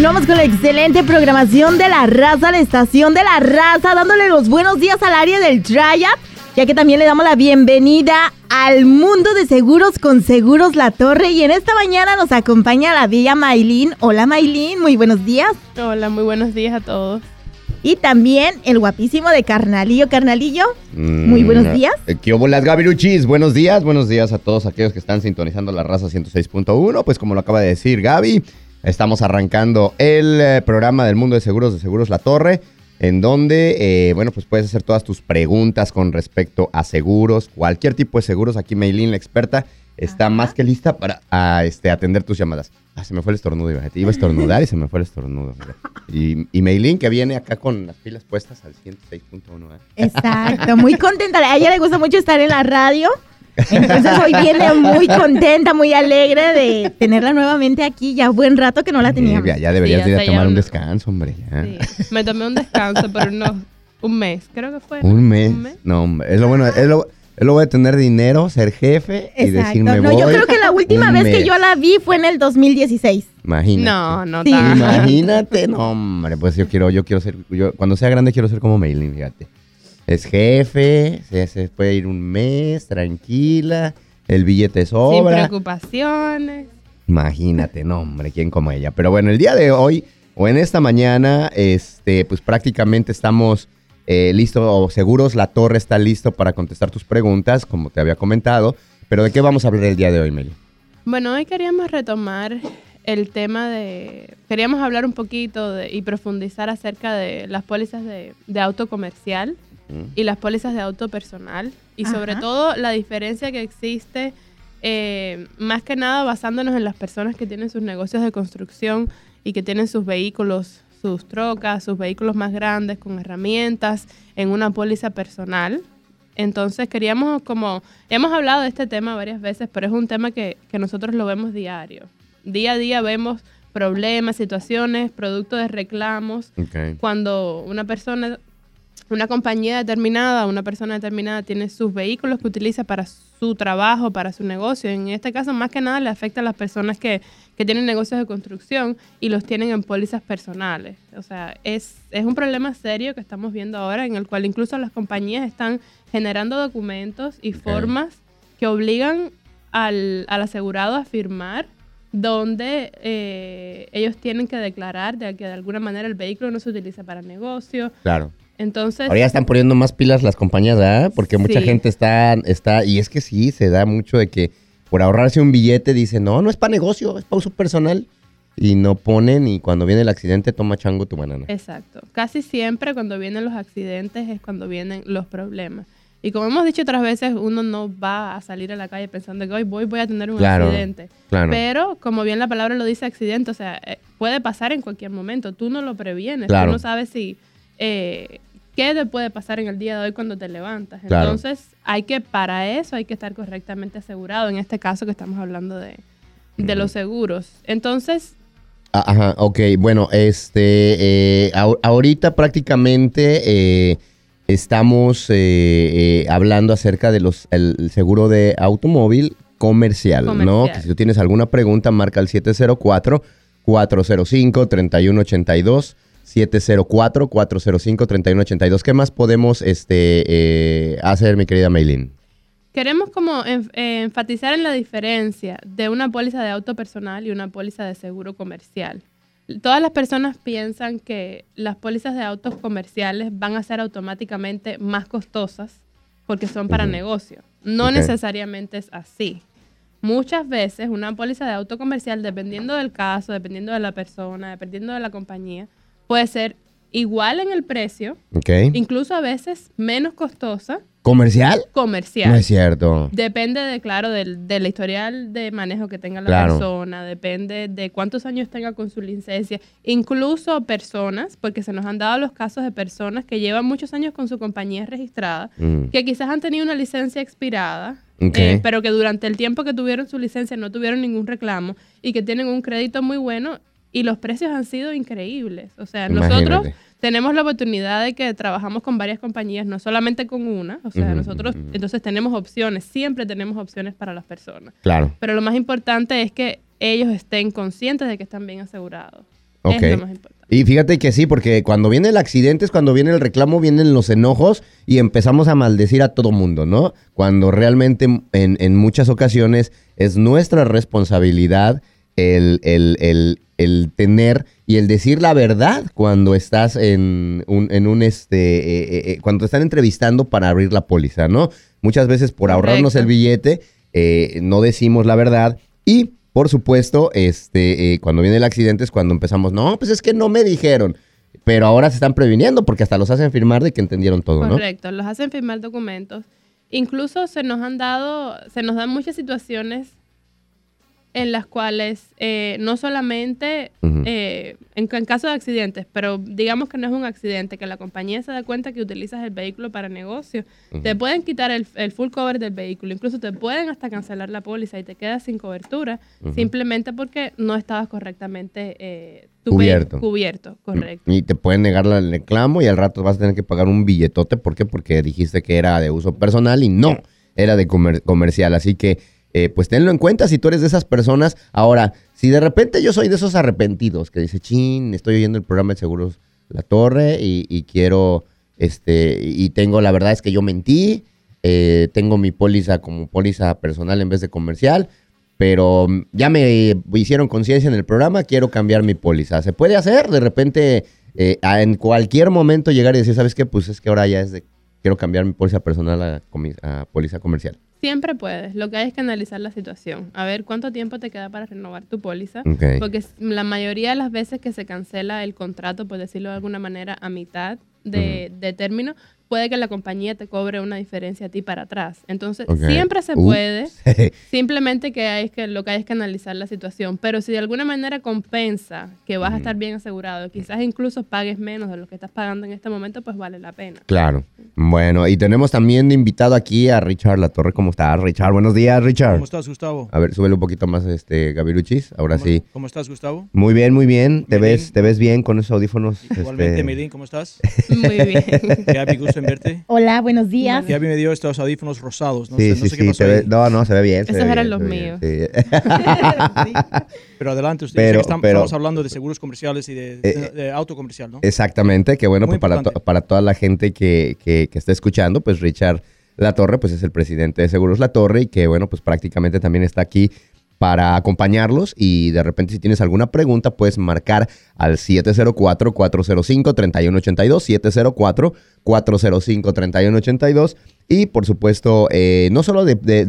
continuamos con la excelente programación de la raza, la estación de la raza, dándole los buenos días al área del Triad, ya que también le damos la bienvenida al mundo de seguros con Seguros La Torre. Y en esta mañana nos acompaña la bella Maylin. Hola Maylin, muy buenos días. Hola, muy buenos días a todos. Y también el guapísimo de Carnalillo. Carnalillo, muy buenos Mm, días. eh, ¿Qué hubo las Gabiruchis? Buenos días, buenos días a todos aquellos que están sintonizando la raza 106.1. Pues como lo acaba de decir Gaby, estamos arrancando el eh, programa del mundo de seguros de Seguros La Torre, en donde, eh, bueno, pues puedes hacer todas tus preguntas con respecto a seguros, cualquier tipo de seguros. Aquí Maylin, la experta, está más que lista para este, atender tus llamadas. Ah, se me fue el estornudo. Iba a estornudar y se me fue el estornudo. mira. Y, y Maylin, que viene acá con las pilas puestas al 106.1. ¿eh? Exacto, muy contenta. A ella le gusta mucho estar en la radio. Entonces hoy viene muy contenta, muy alegre de tenerla nuevamente aquí. Ya buen rato que no la teníamos. Ya, ya deberías Sí, ir a tomar un descanso, hombre. ya. Sí. Me tomé un descanso por unos, un mes, creo que fue. Un mes. No, hombre. Es lo bueno. Es lo, es lo bueno de tener dinero, ser jefe y decirme No, yo voy creo que la última vez que yo la vi fue en el 2016. Imagínate. No, no Sí. tanto. Imagínate. No, hombre. Pues yo quiero, yo quiero ser. Yo, cuando sea grande quiero ser como Maylin, fíjate. Es jefe, se, se puede ir un mes, tranquila. El billete Sin sobra. preocupaciones. Imagínate, no, hombre, quién como ella. Pero bueno, el día de hoy o en esta mañana, este, pues prácticamente estamos eh, listos o seguros. La torre está listo para contestar tus preguntas, como te había comentado. Pero ¿de qué vamos a hablar el día de hoy, Meli? Bueno, hoy queríamos retomar el tema de... Queríamos hablar un poquito de- y profundizar acerca de las pólizas de, de auto comercial y las pólizas de auto personal. Y sobre Ajá. todo la diferencia que existe, eh, más que nada basándonos en las personas que tienen sus negocios de construcción y que tienen sus vehículos, sus trocas, sus vehículos más grandes con herramientas en una póliza personal. Entonces queríamos como, hemos hablado de este tema varias veces, pero es un tema que, que nosotros lo vemos diario. Día a día vemos problemas, situaciones, producto de reclamos, Ok. cuando una persona, una compañía determinada, una persona determinada tiene sus vehículos que utiliza para su trabajo, para su negocio. En este caso, más que nada, le afecta a las personas que, que tienen negocios de construcción y los tienen en pólizas personales. O sea, es, es un problema serio que estamos viendo ahora, en el cual incluso las compañías están generando documentos y formas que obligan al, al asegurado a firmar donde eh, ellos tienen que declarar de que de alguna manera el vehículo no se utiliza para negocio. Claro. Entonces, Ahora ya están poniendo más pilas las compañías, ¿verdad? Porque mucha Sí. gente está, está, y es que sí, se da mucho de que por ahorrarse un billete dice, no, no es para negocio, es para uso personal. Y no ponen, y cuando viene el accidente, toma chango tu banana. exacto. Casi siempre cuando vienen los accidentes es cuando vienen los problemas. Y como hemos dicho otras veces, uno no va a salir a la calle pensando que hoy voy, voy a tener un Claro, accidente. claro. Pero, como bien la palabra lo dice, accidente, o sea, eh, puede pasar en cualquier momento. Tú no lo previenes. Claro. Tú no sabes si... eh, ¿Qué te puede pasar en el día de hoy cuando te levantas? Claro. Entonces, hay que, para eso, hay que estar correctamente asegurado. En este caso que estamos hablando de, de los seguros. Entonces, Ah, Ajá, ok. Bueno, este, eh, ahor- ahorita prácticamente eh, estamos eh, hablando acerca de los el, el seguro de automóvil comercial, ¿no? Que si tú tienes alguna pregunta, marca el 704-405-3182. 704-405-3182. ¿Qué más podemos este, eh, hacer, mi querida Maylin? Queremos como eh, enfatizar en la diferencia de una póliza de auto personal y una póliza de seguro comercial. Todas las personas piensan que las pólizas de autos comerciales van a ser automáticamente más costosas porque son para negocio. No Ok. necesariamente es así. Muchas veces una póliza de auto comercial, dependiendo del caso, dependiendo de la persona, dependiendo de la compañía, puede ser igual en el precio, incluso a veces menos costosa, ¿Comercial? comercial. No es cierto. Depende de, claro, del, del historial de manejo que tenga la Claro. persona, depende de cuántos años tenga con su licencia, incluso personas, porque se nos han dado los casos de personas que llevan muchos años con su compañía registrada, Mm. que quizás han tenido una licencia expirada, eh, pero que durante el tiempo que tuvieron su licencia no tuvieron ningún reclamo y que tienen un crédito muy bueno y los precios han sido increíbles. O sea, nosotros tenemos la oportunidad de que trabajamos con varias compañías, no solamente con una. O sea, nosotros entonces tenemos opciones, siempre tenemos opciones para las personas. Claro. Pero lo más importante es que ellos estén conscientes de que están bien asegurados. Ok. Es lo más importante. Y fíjate que sí, porque cuando viene el accidente es cuando viene el reclamo, vienen los enojos y empezamos a maldecir a todo mundo, ¿no? Cuando realmente en, en muchas ocasiones es nuestra responsabilidad el, el- el- el tener y el decir la verdad cuando estás en un, en un este, eh, eh, eh, cuando te están entrevistando para abrir la póliza, ¿no? Muchas veces por ahorrarnos Correcto. el billete eh, no decimos la verdad y por supuesto, este, cuando viene el accidente es cuando empezamos, no, pues es que no me dijeron. Pero ahora se están previniendo porque hasta los hacen firmar de que entendieron todo, ¿no? Correcto, los hacen firmar documentos. Incluso se nos han dado, se nos dan muchas situaciones en las cuales eh, no solamente eh, en, en caso de accidentes, pero digamos que no es un accidente, que la compañía se da cuenta que utilizas el vehículo para negocio, te pueden quitar el, el full cover del vehículo, incluso te pueden hasta cancelar la póliza y te quedas sin cobertura simplemente porque no estabas correctamente eh, Cubierto. cubierto, correcto. Y te pueden negar la- el reclamo y al rato vas a tener que pagar un billetote. ¿Por qué? Porque dijiste que era de uso personal y no, era de comer- comercial. Así que, eh, pues tenlo en cuenta si tú eres de esas personas. Ahora, si de repente yo soy de esos arrepentidos que dice, chin, estoy oyendo el programa de seguros La Torre y, quiero, este, y tengo, la verdad es que yo mentí, eh, tengo mi póliza como póliza personal en vez de comercial. Pero mm, ya me hicieron conciencia en el programa, quiero cambiar mi póliza. ¿Se puede hacer? De repente, eh, en cualquier momento llegar y decir, ¿sabes qué? Pues es que ahora ya es de, quiero cambiar mi póliza personal a, a póliza comercial. Siempre puedes. Lo que hay es que analizar la situación. A ver cuánto tiempo te queda para renovar tu póliza. Porque la mayoría de las veces que se cancela el contrato, por decirlo de alguna manera, a mitad de, de término, puede que la compañía te cobre una diferencia a ti para atrás. Entonces, siempre se puede. Simplemente que hay que lo que hay es que analizar la situación. Pero si de alguna manera compensa que vas a estar bien asegurado, quizás incluso pagues menos de lo que estás pagando en este momento, pues vale la pena. Claro. Bueno, y tenemos también de invitado aquí a Richard La Torre. ¿Cómo estás, Richard? Buenos días, Richard. ¿Cómo estás, Gustavo? A ver, súbele un poquito más, este, Gaviruchis. Ahora ¿Cómo- sí. ¿Cómo estás, Gustavo? Muy bien, muy bien. Te ves, te ves bien con esos audífonos. Igualmente, este, ¿cómo estás? Muy bien. Gaby, gusto en verte. Hola, buenos días. Gaby me dio estos audífonos rosados. No sí, sé, sí, no sé qué sí. pasó ve- no, no, se ve bien. Esos eran bien, los bien, míos. sí. Pero adelante, usted Pero- dice que estamos, pero- estamos hablando de seguros comerciales y de, de- Eh, de auto comercial, ¿no? Exactamente, que bueno, pues para, to- para toda la gente que, que, que está escuchando, pues Richard La Torre, pues es el presidente de Seguros La Torre y que bueno, pues prácticamente también está aquí para acompañarlos y de repente si tienes alguna pregunta puedes marcar al 704-405-3182, 704-405-3182 y por supuesto eh, no solo de, de-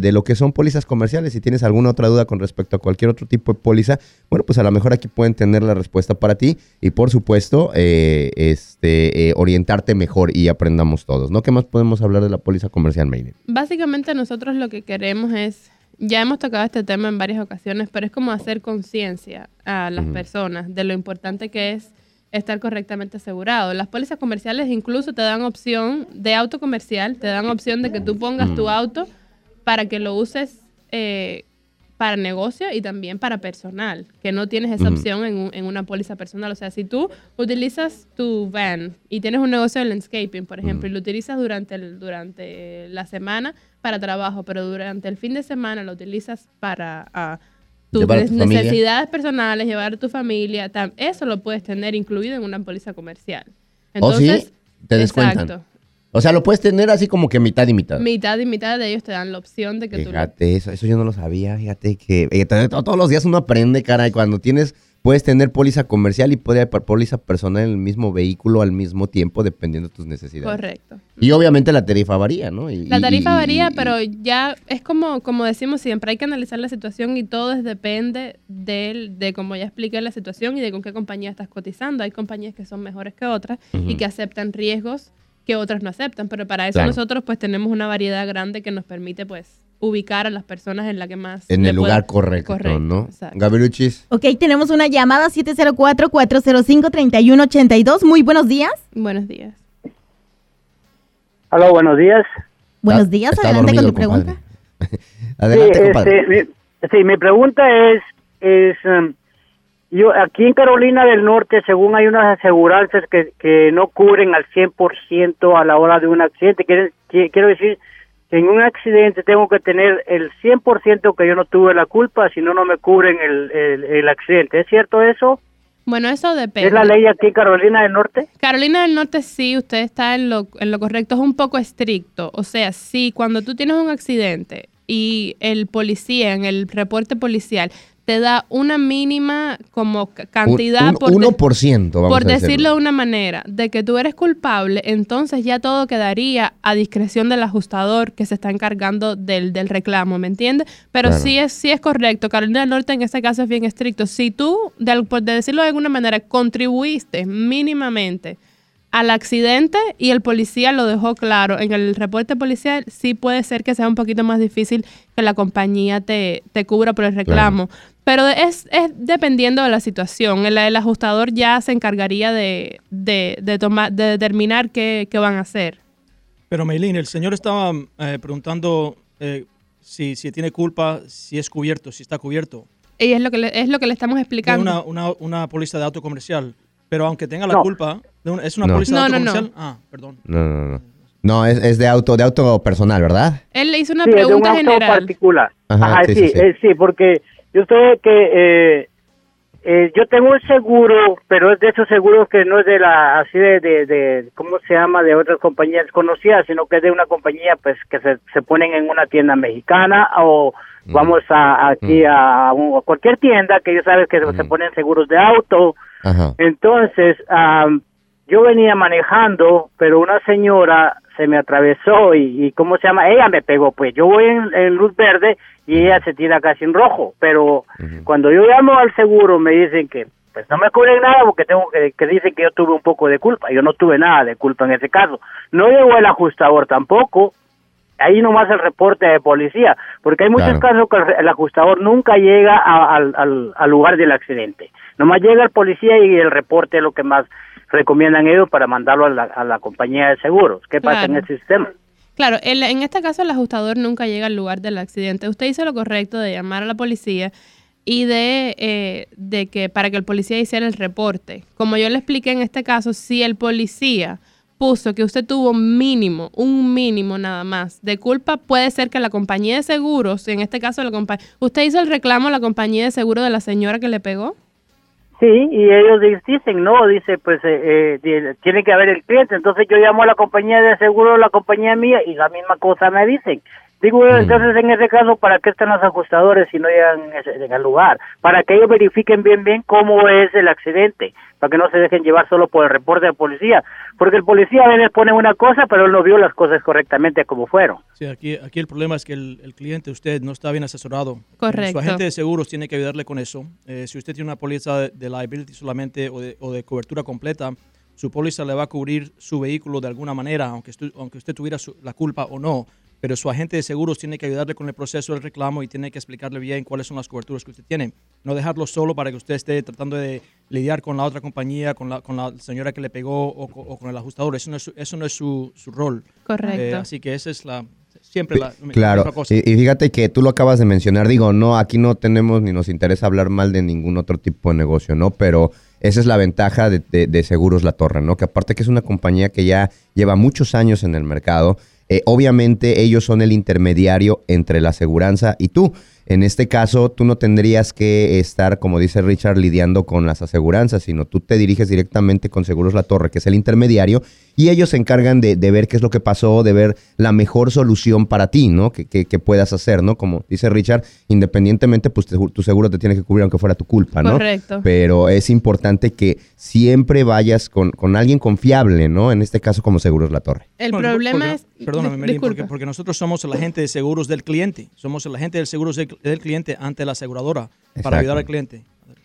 de- lo que son pólizas comerciales, si tienes alguna otra duda con respecto a cualquier otro tipo de póliza, bueno pues a lo mejor aquí pueden tener la respuesta para ti y por supuesto eh, este, eh, orientarte mejor y aprendamos todos, ¿no? ¿Qué más podemos hablar de la póliza comercial, Mayden? Básicamente nosotros lo que queremos es, ya hemos tocado este tema en varias ocasiones, pero es como hacer conciencia a las personas de lo importante que es estar correctamente asegurado. Las pólizas comerciales incluso te dan opción de auto comercial, te dan opción de que tú pongas tu auto para que lo uses eh, para negocio y también para personal, que no tienes esa opción en, en una póliza personal. O sea, si tú utilizas tu van y tienes un negocio de landscaping, por ejemplo, y lo utilizas durante, el, durante la semana para trabajo, pero durante el fin de semana lo utilizas para ah, tus familia. necesidades personales, llevar a tu familia, tam- eso lo puedes tener incluido en una póliza comercial. ¿Oh, sí? Entonces, Te descuentan. Exacto. O sea, lo puedes tener así como que mitad y mitad. Mitad y mitad de ellos te dan la opción de que tú lo Fíjate, eso, eso yo no lo sabía, fíjate que eh, to- to- todos los días uno aprende, caray, cuando tienes, puedes tener póliza comercial y puede haber póliza personal en el mismo vehículo al mismo tiempo, dependiendo de tus necesidades. Correcto. Y obviamente la tarifa varía, ¿no? Y- La tarifa y- varía, y- pero ya es como, como decimos siempre, hay que analizar la situación y todo depende del, de, como ya expliqué, la situación y de con qué compañía estás cotizando. Hay compañías que son mejores que otras y que aceptan riesgos que otras no aceptan, pero para eso Claro. nosotros pues tenemos una variedad grande que nos permite pues ubicar a las personas en la que más... en el lugar correcto, ¿no? exacto. Gabriluchis. Ok, tenemos una llamada 704-405-3182. Muy buenos días. Buenos días. Hola, buenos días. Buenos días, Está adelante con dormido, tu pregunta. Adelante, sí, compadre. este, mi, sí, mi pregunta es, es um, yo aquí en Carolina del Norte, según hay unas aseguranzas que, que no cubren al 100% a la hora de un accidente, quiere- qui- quiero decir en un accidente tengo que tener el 100% que yo no tuve la culpa, si no, no me cubren el, el, el accidente. ¿Es cierto eso? Bueno, eso depende. ¿Es la ley aquí en Carolina del Norte? Carolina del Norte sí, usted está en lo, en lo correcto, es un poco estricto. O sea, sí, cuando tú tienes un accidente y el policía en el reporte policial te da una mínima como ca- cantidad Un- por, un de- 1%, vamos por a decirlo. de una manera, de que tú eres culpable, entonces ya todo quedaría a discreción del ajustador que se está encargando del, del reclamo, ¿me entiendes? Pero Claro. sí es sí es correcto, Carolina del Norte en este caso es bien estricto. Si tú, de, por decirlo de alguna manera, contribuiste mínimamente al accidente y el policía lo dejó claro en el reporte policial, sí puede ser que sea un poquito más difícil que la compañía te, te cubra por el reclamo. Pero es, es dependiendo de la situación. El, el ajustador ya se encargaría de, de, de tomar, de determinar qué, qué van a hacer. Pero Meilín, el señor estaba eh, preguntando eh, si, si tiene culpa, si es cubierto, si está cubierto. Y es lo que le, es lo que le estamos explicando. una, una, una póliza de auto comercial. Pero aunque tenga la No. culpa, de una- ¿es una No. póliza No, de auto no, no. comercial? Ah, perdón. No, no, no. No, es, es de auto, de auto personal, ¿verdad? Él le hizo una sí, es de un pregunta auto general. particular. Ajá, Ajá, sí, sí, sí, sí. eh, sí, porque yo sé que eh, eh, yo tengo un seguro, pero es de esos seguros que no es de la, así de, de, de, ¿cómo se llama? De otras compañías conocidas, sino que es de una compañía, pues, que se, se ponen en una tienda mexicana o vamos a aquí a, un- a cualquier tienda que yo sabes que se ponen seguros de auto. Ajá. Entonces, am, yo venía manejando, pero una señora se me atravesó y, y ¿cómo se llama? Ella me pegó, pues yo voy en, en luz verde y ella se tira casi en rojo, pero cuando yo llamo al seguro me dicen que pues no me cubren nada porque tengo que, que dicen que yo tuve un poco de culpa, yo no tuve nada de culpa en ese caso, no llegó el ajustador tampoco, ahí nomás el reporte de policía, porque hay muchos Claro. casos que el, ajustador nunca llega a- al- al lugar del accidente. Nomás llega el policía y el reporte es lo que más recomiendan ellos para mandarlo a la, a la compañía de seguros. ¿Qué pasa en Claro. el sistema? Claro, el- en este caso el ajustador nunca llega al lugar del accidente. Usted hizo lo correcto de llamar a la policía y de, eh, de que para que el policía hiciera el reporte. Como yo le expliqué en este caso, si el policía puso que usted tuvo mínimo, un mínimo nada más de culpa, puede ser que la compañía de seguros, en este caso la compañía, ¿usted hizo el reclamo a la compañía de seguro de la señora que le pegó? Sí, y ellos di- dicen, no, dice, pues eh, eh, tiene que haber el cliente. Entonces yo llamo a la compañía de seguro, la compañía mía, y la misma cosa me dicen. Digo, entonces en ese caso, ¿para qué están los ajustadores si no llegan el lugar? Para que ellos verifiquen bien, bien cómo es el accidente, para que no se dejen llevar solo por el reporte de policía. Porque el policía a veces pone una cosa, pero él no vio las cosas correctamente como fueron. Sí, aquí, aquí el problema es que el, el cliente, usted, no está bien asesorado. Correcto. Su agente de seguros tiene que ayudarle con eso. Eh, si usted tiene una póliza de, de liability solamente o de, o de cobertura completa, su póliza le va a cubrir su vehículo de alguna manera, aunque, estu- aunque usted tuviera su- la culpa o no. Pero su agente de seguros tiene que ayudarle con el proceso del reclamo y tiene que explicarle bien cuáles son las coberturas que usted tiene. No dejarlo solo para que usted esté tratando de lidiar con la otra compañía, con la, con la señora que le pegó o, co- o con el ajustador. Eso no es su, eso no es su, su rol. Correcto. Eh, así que esa es la siempre la, la Claro, misma cosa. y, y fíjate que tú lo acabas de mencionar, digo, no, aquí no tenemos ni nos interesa hablar mal de ningún otro tipo de negocio, ¿no? Pero esa es la ventaja de, de- de Seguros La Torre, ¿no? Que aparte que es una compañía que ya lleva muchos años en el mercado, eh, obviamente ellos son el intermediario entre la aseguranza y tú. En este caso, tú no tendrías que estar, como dice Richard, lidiando con las aseguranzas, sino tú te diriges directamente con Seguros La Torre, que es el intermediario, y ellos se encargan de, de ver qué es lo que pasó, de ver la mejor solución para ti, ¿no? Que, que- que puedas hacer, ¿no? Como dice Richard, independientemente, pues te- tu seguro te tiene que cubrir aunque fuera tu culpa, ¿no? Correcto. Pero es importante que siempre vayas con, con alguien confiable, ¿no? En este caso, como Seguros La Torre. El problema es... Perdóname, Melín, porque, nosotros somos el agente de seguros del cliente. Somos el agente de seguros del, del cliente ante la aseguradora Exacto. para ayudar al cliente.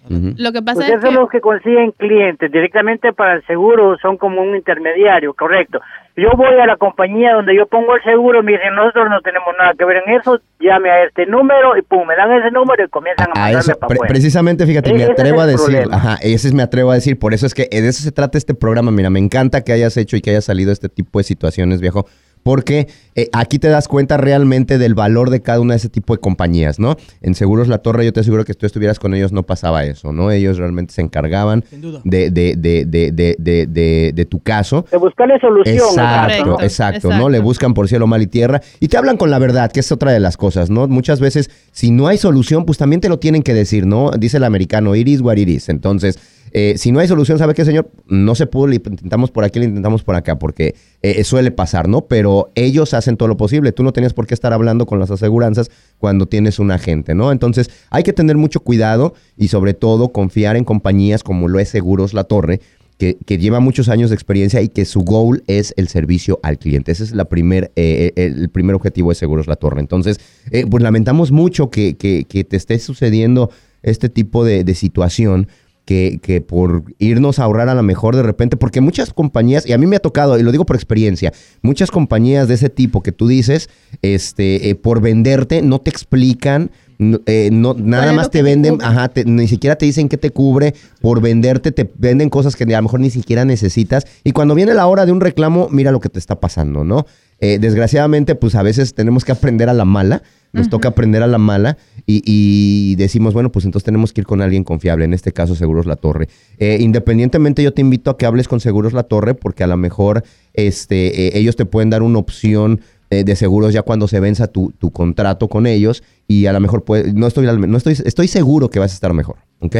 Lo que pasa Pues es que... los que consiguen clientes directamente para el seguro, son como un intermediario, correcto. Yo voy a la compañía donde yo pongo el seguro, me dicen, nosotros no tenemos nada que ver en eso, llame a este número y pum, me dan ese número y comienzan a, A mandarme eso, para pre- afuera. precisamente, fíjate, E- me atrevo a decir, problema. ajá, ese es me atrevo a decir, por eso es que de eso se trata este programa, mira, me encanta que hayas hecho y que hayas salido este tipo de situaciones, viejo, porque eh, aquí te das cuenta realmente del valor de cada una de ese tipo de compañías, ¿no? En Seguros La Torre, yo te aseguro que si tú estuvieras con ellos no pasaba eso, ¿no? Ellos realmente se encargaban de, de, de, de, de, de, de- de tu caso. De buscarle solución. Exacto, ¿no? Correcto, exacto, ¿no? exacto. Le buscan por cielo, mal y tierra y te hablan con la verdad, que es otra de las cosas, ¿no? Muchas veces, si no hay solución, pues también te lo tienen que decir, ¿no? Dice el americano, iris what. Entonces, eh, si no hay solución, ¿sabe qué, señor? No se pudo, le intentamos por aquí, le intentamos por acá, porque eh, suele pasar, ¿no? Pero ellos hacen todo lo posible. Tú no tenías por qué estar hablando con las aseguranzas cuando tienes un agente, ¿no? Entonces, hay que tener mucho cuidado y sobre todo confiar en compañías como lo es Seguros La Torre, que, lleva muchos años de experiencia y que su goal es el servicio al cliente. Ese es la primer, eh, eh, el primer objetivo de Seguros La Torre. Entonces, eh, pues lamentamos mucho que, que, te esté sucediendo este tipo de, situación. Que, que, por irnos a ahorrar a lo mejor de repente, porque muchas compañías, y a mí me ha tocado, y lo digo por experiencia, muchas compañías de ese tipo que tú dices, este, por venderte, no te explican no, eh, no nada más te venden, ajá, ni siquiera te dicen que te cubre, por venderte te venden cosas que a lo mejor ni siquiera necesitas. Y cuando viene la hora de un reclamo, mira lo que te está pasando, ¿no? Eh, desgraciadamente, pues a veces tenemos que aprender a la mala, nos toca aprender a la mala y, decimos, bueno, pues entonces tenemos que ir con alguien confiable, en este caso Seguros La Torre. Eh, independientemente, yo te invito a que hables con Seguros La Torre porque a lo mejor este, ellos te pueden dar una opción de seguros ya cuando se venza tu, tu, contrato con ellos y a lo mejor puede, no estoy no estoy estoy seguro que vas a estar mejor, ¿ok?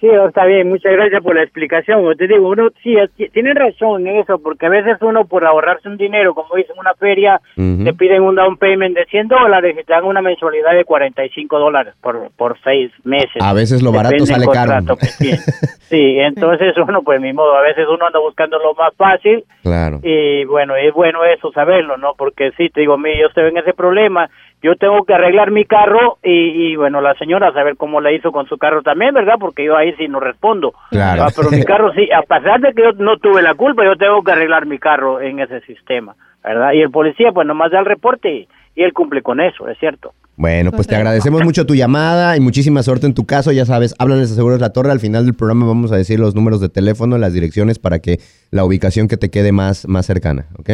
Sí, está bien, muchas gracias por la explicación. Como te digo, uno sí, tiene razón en eso, porque a veces uno por ahorrarse un dinero, como dicen en una feria, te piden un down payment de 100 dólares y te dan una mensualidad de 45 dólares por, por seis meses. A veces lo barato sale caro. sí, entonces uno, pues mi modo, a veces uno anda buscando lo más fácil. Claro. Y bueno, es bueno eso saberlo, ¿no? Porque sí, te digo, mí, yo estoy en ese problema yo tengo que arreglar mi carro y, bueno, la señora a saber cómo le hizo con su carro también, ¿verdad? Porque yo ahí sí no respondo. Claro. Ah, pero mi carro sí, a pesar de que yo no tuve la culpa, yo tengo que arreglar mi carro en ese sistema, ¿verdad? Y el policía pues nomás da el reporte y, él cumple con eso, es cierto. Bueno, pues te agradecemos mucho tu llamada y muchísima suerte en tu caso. Ya sabes, háblales a Seguros La Torre. Al final del programa vamos a decir los números de teléfono, las direcciones para que la ubicación que te quede más, más cercana, ¿ok?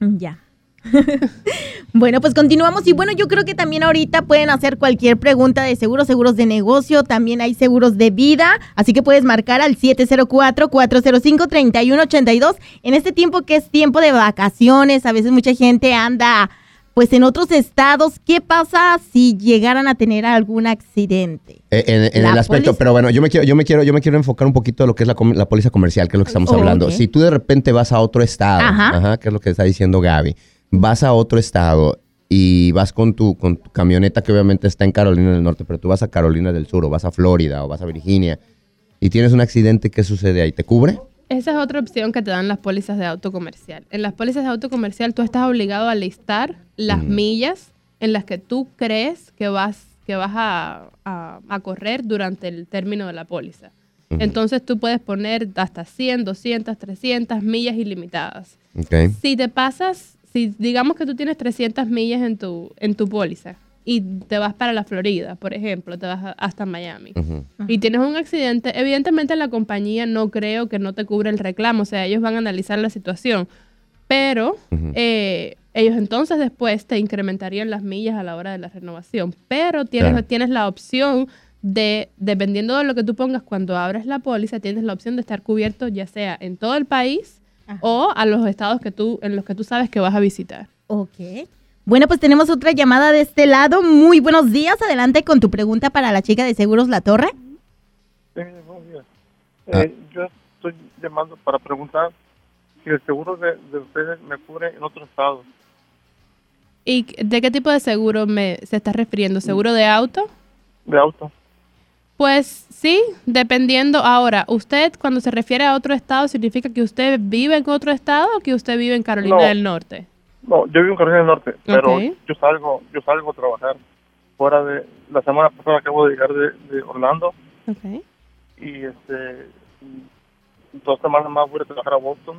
Ya. bueno, pues continuamos y bueno, yo creo que también ahorita pueden hacer cualquier pregunta de seguros, seguros de negocio, también hay seguros de vida, así que puedes marcar al 704-405-3182 en este tiempo que es tiempo de vacaciones, a veces mucha gente anda pues en otros estados, ¿qué pasa si llegaran a tener algún accidente? Eh, en, el aspecto, pero bueno, yo me quiero, yo me quiero, yo me quiero enfocar un poquito en lo que es la, la póliza comercial, que es lo que estamos hablando. Si tú de repente vas a otro estado, ajá. que es lo que está diciendo Gaby, vas a otro estado y vas con tu, con tu camioneta que obviamente está en Carolina del Norte, pero tú vas a Carolina del Sur o vas a Florida o vas a Virginia y tienes un accidente, ¿qué sucede ahí? ¿Te cubre? Esa es otra opción que te dan las pólizas de auto comercial. En las pólizas de auto comercial tú estás obligado a listar las millas en las que tú crees que vas, que vas a, correr durante el término de la póliza. Entonces tú puedes poner hasta 100, 200, 300 millas ilimitadas. Si te pasas si digamos que tú tienes 300 millas en tu, en tu póliza y te vas para la Florida, por ejemplo, te vas hasta Miami y tienes un accidente, evidentemente la compañía no creo que no te cubre el reclamo, o sea, ellos van a analizar la situación, pero eh, ellos entonces después te incrementarían las millas a la hora de la renovación, pero tienes, tienes la opción de, dependiendo de lo que tú pongas cuando abres la póliza, tienes la opción de estar cubierto ya sea en todo el país, o a los estados que tú, en los que tú sabes que vas a visitar. Ok. Bueno, pues tenemos otra llamada de este lado. Muy buenos días. Adelante con tu pregunta para la chica de Seguros La Torre. Sí, buenos días. Ah. Eh, yo estoy llamando para preguntar si el seguro de, ustedes me cubre en otro estado. ¿Y de qué tipo de seguro me, se está refiriendo? ¿Seguro de auto? De auto. Pues sí, dependiendo. Ahora, ¿usted cuando se refiere a otro estado significa que usted vive en otro estado o que usted vive en Carolina del Norte? No, yo vivo en Carolina del Norte, pero yo salgo yo salgo a trabajar fuera de... La semana pasada acabo de llegar de, Orlando. Okay. Y este dos semanas más voy a trabajar a Boston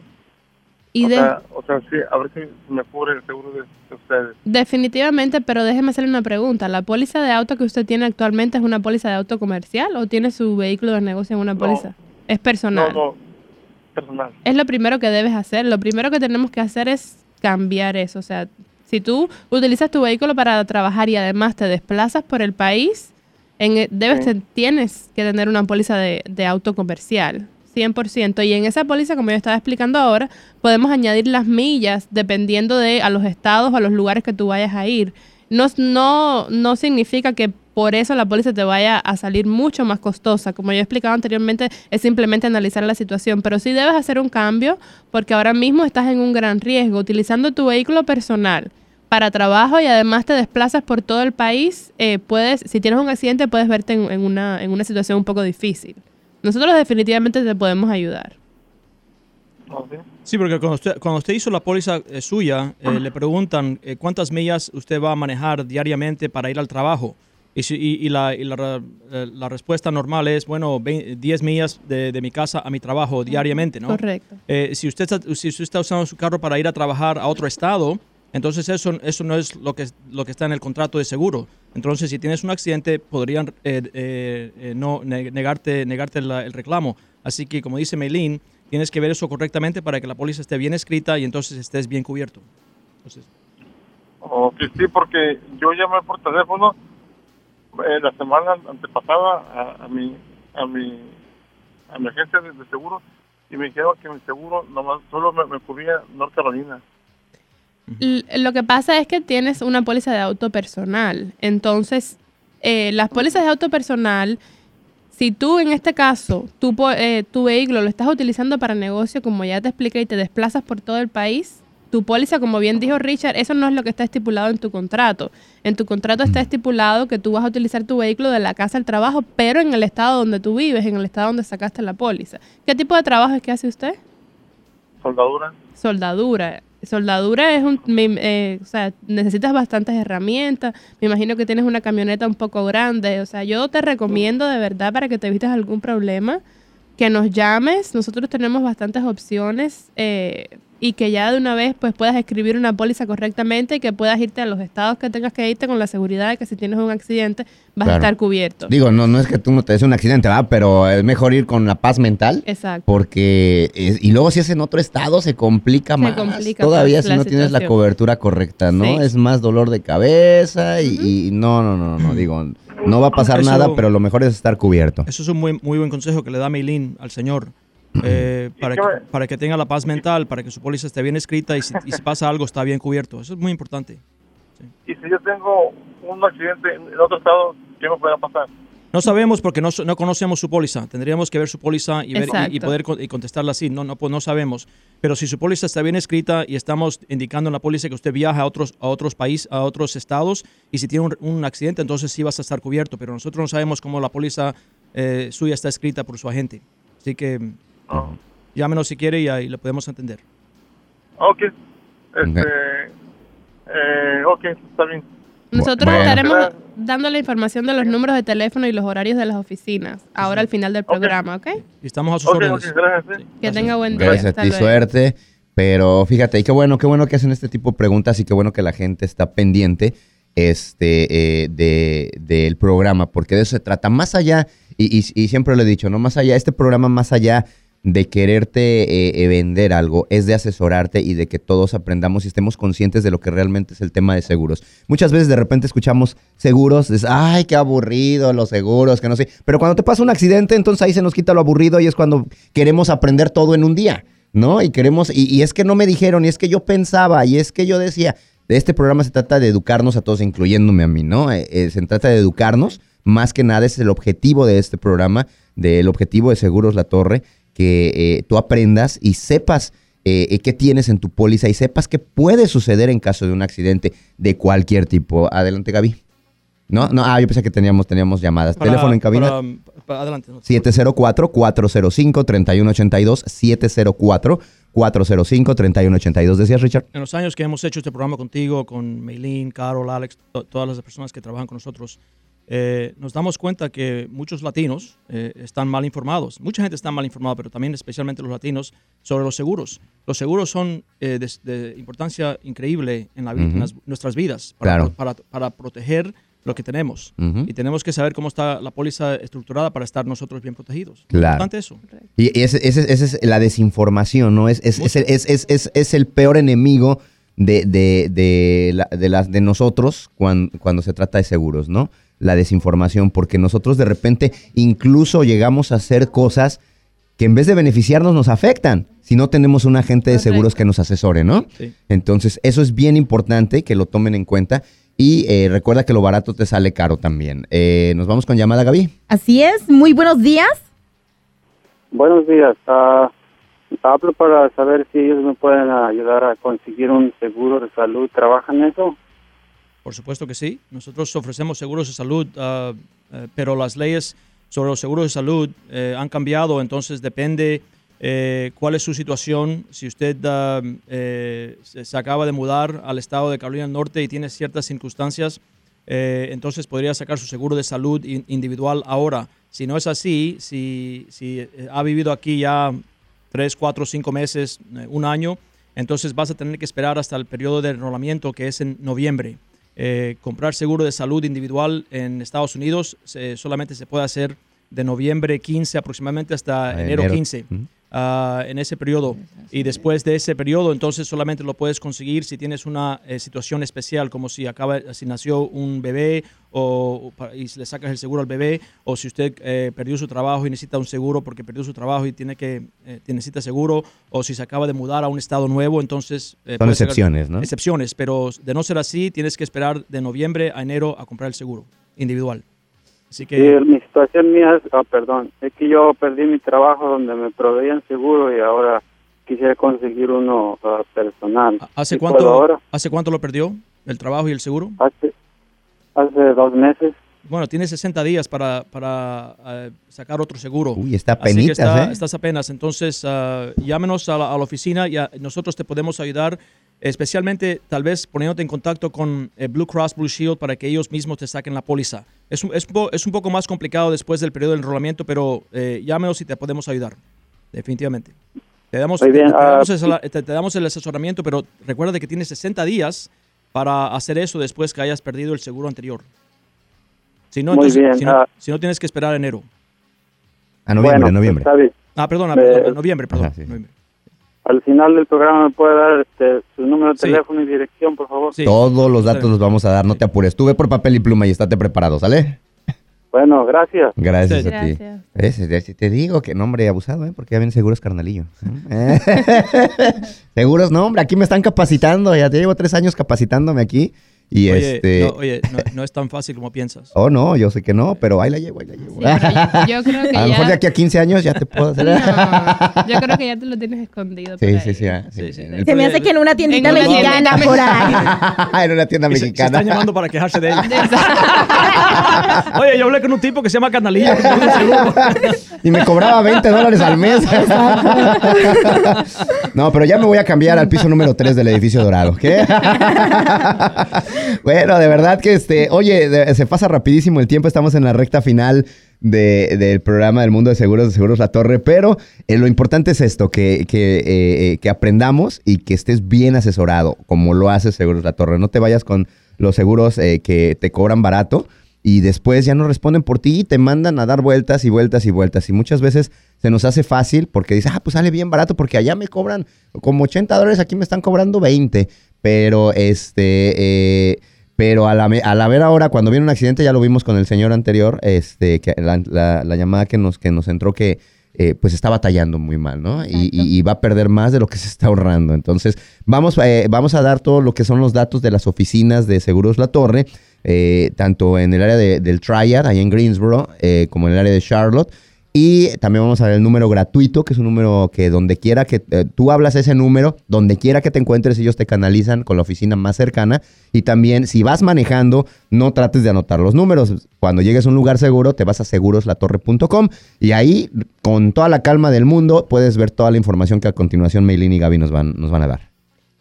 y o, sea, o sea, sí, a ver si me cubre el seguro de, ustedes. Definitivamente, pero déjeme hacerle una pregunta. ¿La póliza de auto que usted tiene actualmente es una póliza de auto comercial o tiene su vehículo de negocio en una póliza? es personal. No, no, personal. Es lo primero que debes hacer. Lo primero que tenemos que hacer es cambiar eso. O sea, si tú utilizas tu vehículo para trabajar y además te desplazas por el país, en, debes, tienes que tener una póliza de, de auto comercial. 100%. Y en esa póliza, como yo estaba explicando ahora, podemos añadir las millas dependiendo de a los estados o a los lugares que tú vayas a ir. No, no, no significa que por eso la póliza te vaya a salir mucho más costosa. Como yo he explicado anteriormente, es simplemente analizar la situación, pero sí debes hacer un cambio porque ahora mismo estás en un gran riesgo utilizando tu vehículo personal para trabajo y además te desplazas por todo el país, eh, puedes, si tienes un accidente, puedes verte en, una, en una situación un poco difícil. Nosotros definitivamente te podemos ayudar. Sí, porque cuando usted, cuando usted hizo la póliza eh, suya, eh, le preguntan cuántas millas usted va a manejar diariamente para ir al trabajo. Y, la, la, respuesta normal es, bueno, 10 millas de, de, mi casa a mi trabajo diariamente, ¿no? Correcto. si, usted si usted está usando su carro para ir a trabajar a otro estado, entonces eso, eso no es lo que, lo que está en el contrato de seguro. Entonces si tienes un accidente podrían eh, eh, eh, no negarte, negarte el reclamo. Así que como dice Meilín, tienes que ver eso correctamente para que la póliza esté bien escrita y entonces estés bien cubierto. Entonces, sí, porque yo llamé por teléfono la semana antepasada a, mi a mi a mi agencia de, seguro y me dijeron que mi seguro nomás solo me, me cubría North Carolina. Lo que pasa es que tienes una póliza de auto personal. Entonces, eh, las pólizas de auto personal, si tú en este caso, tu, eh, tu vehículo lo estás utilizando para negocio, como ya te expliqué, y te desplazas por todo el país, tu póliza, como bien dijo Richard, eso no es lo que está estipulado en tu contrato. En tu contrato está estipulado que tú vas a utilizar tu vehículo de la casa al trabajo, pero en el estado donde tú vives, en el estado donde sacaste la póliza. ¿Qué tipo de trabajo es que hace usted? Soldadura. Soldadura soldadura es un, eh, o sea, necesitas bastantes herramientas. Me imagino que tienes una camioneta un poco grande. O sea, yo te recomiendo de verdad para que te evites algún problema que nos llames. Nosotros tenemos bastantes opciones eh, y que ya de una vez pues puedas escribir una póliza correctamente y que puedas irte a los estados que tengas que irte con la seguridad de que si tienes un accidente vas a estar cubierto. Digo, no, no es que tú no te des un accidente, ¿verdad? Pero es mejor ir con la paz mental. Exacto. Porque, y luego si es en otro estado se complica más. Todavía si no tienes la cobertura correcta, ¿no? Es más dolor de cabeza y, no, no, no, no, digo, no va a pasar nada, pero lo mejor es estar cubierto. Eso es un muy, muy buen consejo que le da Meilín al señor eh, para, que, para que tenga la paz mental, para que su póliza esté bien escrita y si, pasa algo está bien cubierto. Eso es muy importante. Y si yo tengo un accidente en otro estado, ¿qué me puede pasar? No sabemos porque no, no, conocemos su póliza. Tendríamos que ver su póliza y, ver, y, poder y contestarla así. No, no, pues no sabemos. Pero si su póliza está bien escrita y estamos indicando en la póliza que usted viaja a otros, a otros países, a otros estados, y si tiene un, accidente, entonces sí vas a estar cubierto. Pero nosotros no sabemos cómo la póliza eh, suya está escrita por su agente. Así que Llámenos si quiere y ahí le podemos entender. Ok. Este, eh, ok, está bien. Nosotros estaremos dando la información de los números de teléfono y los horarios de las oficinas ahora al final del programa, ¿ok? Y estamos a sus órdenes. Que tenga buen día. Gracias a ti, suerte. Pero fíjate, y qué bueno, qué bueno que hacen este tipo de preguntas y qué bueno que la gente está pendiente este, eh, de, del programa, porque de eso se trata. Más allá, y, y, siempre lo he dicho, ¿no? Más allá, este programa más allá de quererte eh, eh, vender algo, es de asesorarte y de que todos aprendamos y estemos conscientes de lo que realmente es el tema de seguros. Muchas veces de repente escuchamos seguros, es, ay, qué aburrido los seguros, que no sé. Pero cuando te pasa un accidente, entonces ahí se nos quita lo aburrido y es cuando queremos aprender todo en un día, ¿no? Y queremos, y, es que no me dijeron, y es que yo pensaba, y es que yo decía, de este programa se trata de educarnos a todos, incluyéndome a mí, ¿no? Eh, se trata de educarnos, más que nada es el objetivo de este programa, del objetivo de Seguros La Torre que eh, tú aprendas y sepas eh, eh, qué tienes en tu póliza y sepas qué puede suceder en caso de un accidente de cualquier tipo. Adelante, Gaby. No, no, ah, yo pensé que teníamos, teníamos llamadas. Teléfono en cabina. Para, adelante. 704-405-3182. 704-405-3182. ¿Decías, Richard? En los años que hemos hecho este programa contigo, con Maylin, Carol, Alex, todas las personas que trabajan con nosotros, eh, nos damos cuenta que muchos latinos eh, están mal informados. Mucha gente está mal informada, pero también especialmente los latinos, sobre los seguros. Los seguros son eh, de, importancia increíble en, la, nuestras vidas para, para, proteger lo que tenemos. Y tenemos que saber cómo está la póliza estructurada para estar nosotros bien protegidos. Claro. importante eso. Y esa es la desinformación, ¿no? Es, es, es, es el peor enemigo de, de, de, de, de nosotros cuando, cuando se trata de seguros, ¿no? La desinformación, porque nosotros de repente incluso llegamos a hacer cosas que en vez de beneficiarnos nos afectan si no tenemos un agente de seguros que nos asesore, ¿no? Entonces, eso es bien importante que lo tomen en cuenta Y eh, recuerda que lo barato te sale caro también. Eh, Nos vamos con llamada, Gaby. Así es, muy buenos días. Buenos días. Ah, hablo para saber si ellos me pueden ayudar a conseguir un seguro de salud. ¿Trabajan en eso? Por supuesto que sí. Nosotros ofrecemos seguros de salud, eh, pero las leyes sobre los seguros de salud eh, han cambiado, entonces depende eh, cuál es su situación. Si usted eh, se, acaba de mudar al estado de Carolina del Norte y tiene ciertas circunstancias, entonces podría sacar su seguro de salud in- individual ahora. Si no es así, si, si ha vivido aquí ya tres, cuatro, cinco meses, un año, entonces vas a tener que esperar hasta el periodo de enrolamiento que es en noviembre. Eh, comprar seguro de salud individual en Estados Unidos se- solamente se puede hacer de noviembre 15 aproximadamente hasta enero, enero. 15 Ujú. Ah, en ese periodo. Y después de ese periodo, entonces solamente lo puedes conseguir si tienes una eh, situación especial, como si acaba, si nació un bebé o, y le sacas el seguro al bebé, o si usted eh, perdió su trabajo y necesita un seguro porque perdió su trabajo y tiene que eh, necesita seguro, o si se acaba de mudar a un estado nuevo, entonces eh, Son sacar- excepciones, ¿no? Excepciones, pero de no ser así, tienes que esperar de noviembre a enero a comprar el seguro individual. Así que Sí, mi situación mía es, ah, perdón, es que yo perdí mi trabajo donde me proveían seguro y ahora quisiera conseguir uno ah, personal. ¿hace ¿Sí puedo cuánto, ahora? ¿hace cuánto lo perdió? ¿El trabajo y el seguro? Hace, hace dos meses. Bueno, tienes 60 días para, para eh, sacar otro seguro. Uy, está Así que penitas, está- ¿eh? estás apenas. Entonces, ah, llámenos a la, a la oficina y a- nosotros te podemos ayudar, especialmente tal vez poniéndote en contacto con eh, Blue Cross Blue Shield para que ellos mismos te saquen la póliza. Es un, es es un poco más complicado después del periodo de enrolamiento, pero eh, llámenos y te podemos ayudar. Definitivamente. Te damos, Muy bien, te- te ah, damos el, te- te damos el asesoramiento, pero recuerda que tienes 60 días para hacer eso después que hayas perdido el seguro anterior. Si no, Muy entonces, bien, si, no, ah. si no tienes que esperar a enero. A noviembre, bueno, noviembre. Ah, perdona, Eh, perdón, noviembre, perdón. Ajá, sí, sí. noviembre. Al final del programa me puede dar este, su número de Sí. teléfono y dirección, por favor. Sí. Todos los datos Sí. los vamos a dar, no te apures. Tú ve por papel y pluma y estate preparado, ¿sale? Bueno, gracias. Gracias Sí. a ti. Gracias. ¿Ves? Ya si Te digo que nombre abusado, ¿eh? Porque ya ven seguros carnalillo. ¿Eh? seguros, no, hombre, aquí me están capacitando. Ya te llevo tres años capacitándome aquí. Y Oye, este. no, oye no, no es tan fácil como piensas. Oh, no, yo sé que no, pero ahí la llevo, ahí la llevo. Sí, yo, yo creo que a lo mejor de ya... aquí a 15 años ya te puedo hacer. No, yo creo que ya te lo tienes escondido. por sí, ahí. sí, sí, ah, sí, Sí, sí. El- Se me hace que en una tiendita En una mexicana por ahí. en una tienda Y se, se mexicana. están llamando para quejarse de él. Oye, yo hablé con un tipo que se llama seguro. y me cobraba 20 dólares al mes. no, pero ya me voy a cambiar al piso número 3 del edificio dorado. ¿Qué? Bueno, de verdad que este, oye, se pasa rapidísimo el tiempo. Estamos en la recta final de- del programa del mundo de seguros de Seguros La Torre, pero eh, lo importante es esto, que, que, eh, eh, que aprendamos y que estés bien asesorado, como lo hace Seguros La Torre. No te vayas con los seguros que te cobran barato y después ya no responden por ti y te mandan a dar vueltas y vueltas y vueltas. Y muchas veces se nos hace fácil porque dices, ah, pues sale bien barato porque allá me cobran como 80 dólares, aquí me están cobrando 20. Pero este, eh, pero a la, a la ver ahora, cuando viene un accidente, ya lo vimos con el señor anterior, este, que la, la- la llamada que nos, que nos entró que eh, pues está batallando muy mal, ¿no? Y, y- y va a perder más de lo que se está ahorrando. Entonces, vamos, eh, vamos a dar todo lo que son los datos de las oficinas de Seguros La Torre, eh, tanto en el área de- del Triad, ahí en Greensboro, eh, como en el área de Charlotte. Y también vamos a ver el número gratuito, que es un número que donde quiera que eh, tú hablas ese número, donde quiera que te encuentres, ellos te canalizan con la oficina más cercana. Y también, si vas manejando, no trates de anotar los números. Cuando llegues a un lugar seguro, te vas a seguroslatorre.com y ahí, con toda la calma del mundo, puedes ver toda la información que a continuación Maylin y Gaby nos van, nos van a dar.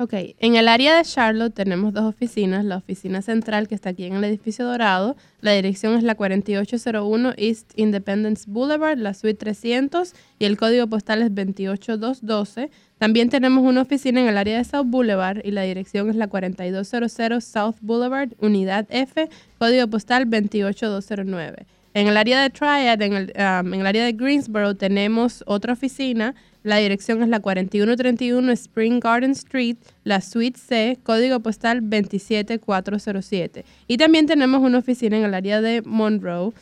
Ok, en el área de Charlotte tenemos dos oficinas. La oficina central que está aquí en el edificio dorado. La dirección es la 4801 East Independence Boulevard, la suite 300 y el código postal es 28212. También tenemos una oficina en el área de South Boulevard y la dirección es la 4200 South Boulevard, unidad F, código postal 28209. En el área de Triad, en el, um, en el área de Greensboro, tenemos otra oficina. La dirección es la 4131 Spring Garden Street, la suite C, código postal 27407. Y también tenemos una oficina en el área de Monroe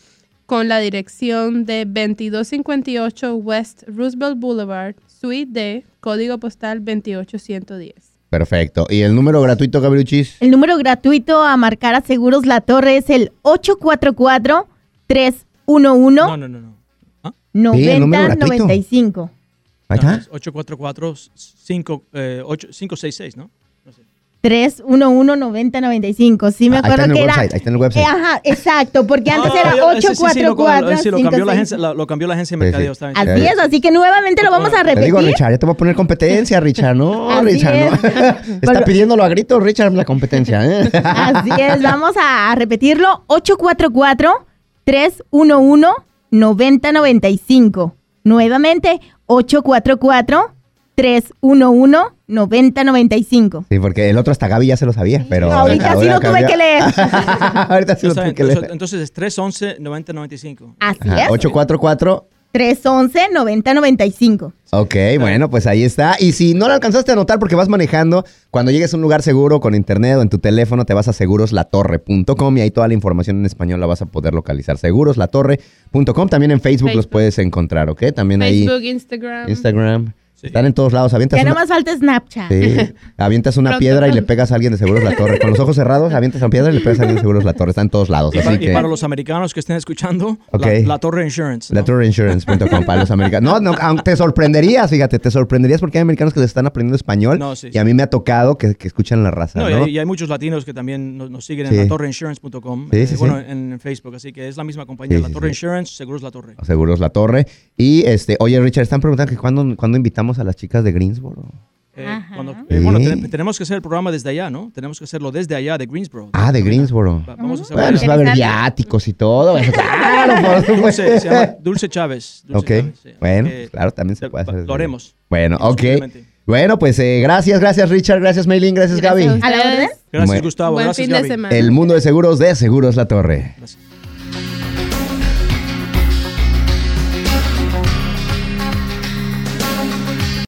con la dirección de 2258 West Roosevelt Boulevard, suite D, código postal 28110. Perfecto. ¿Y el número gratuito, Gabriuchis? El número gratuito a marcar a Seguros La Torre es el 844-311. No, no, no, no. ¿Ah? Sí, el número gratuito. 9095. Ahí No, está. es 844-566, ¿no? No sé. 311-9095. Sí, me Ah, ahí está acuerdo que era. website, ahí está en el website. Eh, ajá, exacto, porque antes Ah, era ya, sí, sí, sí, lo- 844 Sí, lo cambió la agencia, 566. la- lo cambió la agencia de Sí, mercadeo. sí. está bien. Así es, así que nuevamente lo vamos a Te digo, repetir. Richard, ya te voy a poner competencia, Richard. No, Así Richard, no. es. Está Por- pidiéndolo a gritos, Richard, la competencia. ¿eh? Así es, vamos a, a repetirlo. 844-311-9095. Nuevamente, 844-311-9095. Sí, porque el otro hasta Gaby ya se lo sabía, pero... Ahorita sí lo tuve que leer. Ahorita sí lo tuve que leer. entonces es 311-9095. Así Ajá, es. 844 311-9095. Ok, bueno, pues ahí está. Y si no lo alcanzaste a anotar porque vas manejando, cuando llegues a un lugar seguro con internet o en tu teléfono, te vas a seguroslatorre.com y ahí toda la información en español la vas a poder localizar. Seguroslatorre.com. También en Facebook, los Facebook. puedes encontrar, ¿ok? También Facebook, ahí Instagram. Instagram. Sí. Están en todos lados. Avientas Ya una, no más falta Snapchat. sí, avientas una Pronto, piedra y le pegas a alguien de Seguros La Torre. Con los ojos cerrados, avientas una piedra y le pegas a alguien de Seguros La Torre. Está en todos lados. Y Así para, y que... para los americanos que estén escuchando, la, la Torre Insurance. ¿no? LaTorreinsurance.com para los americanos. No, no, aunque te sorprenderías, fíjate, te sorprenderías porque hay americanos que les están aprendiendo español. No, sí, y a mí me ha tocado que, que escuchan la raza, No, ¿no? y, hay, y hay muchos latinos que también nos, nos siguen Sí. en latorreinsurance.com. Sí, eh, sí, bueno. En, Facebook. Así que es la misma compañía. Sí, la Torre sí. Insurance, Seguros La Torre. Seguros La Torre. Y, este, oye, Richard, están preguntando que cuándo, cuándo invitamos a las chicas de Greensboro. Eh, cuando- eh, bueno, tenemos que hacer el programa desde allá, ¿no? Tenemos que hacerlo desde allá, de Greensboro. Ah, de Greensboro. Va- Vamos a hacer Bueno, va a haber viáticos y todo. Claro, por. Dulce, se llama Dulce Chávez. Dulce Ok, Chávez, sí. bueno, claro, también se puede hacer. Lo haremos. Bueno, ok. Bueno, pues eh, gracias, gracias Richard, gracias Maylin, gracias, Gracias Gaby. ¿A la orden? Gracias. Gustavo. Buen Gracias, fin de Gaby. semana. El mundo de seguros de Seguros La Torre. Gracias.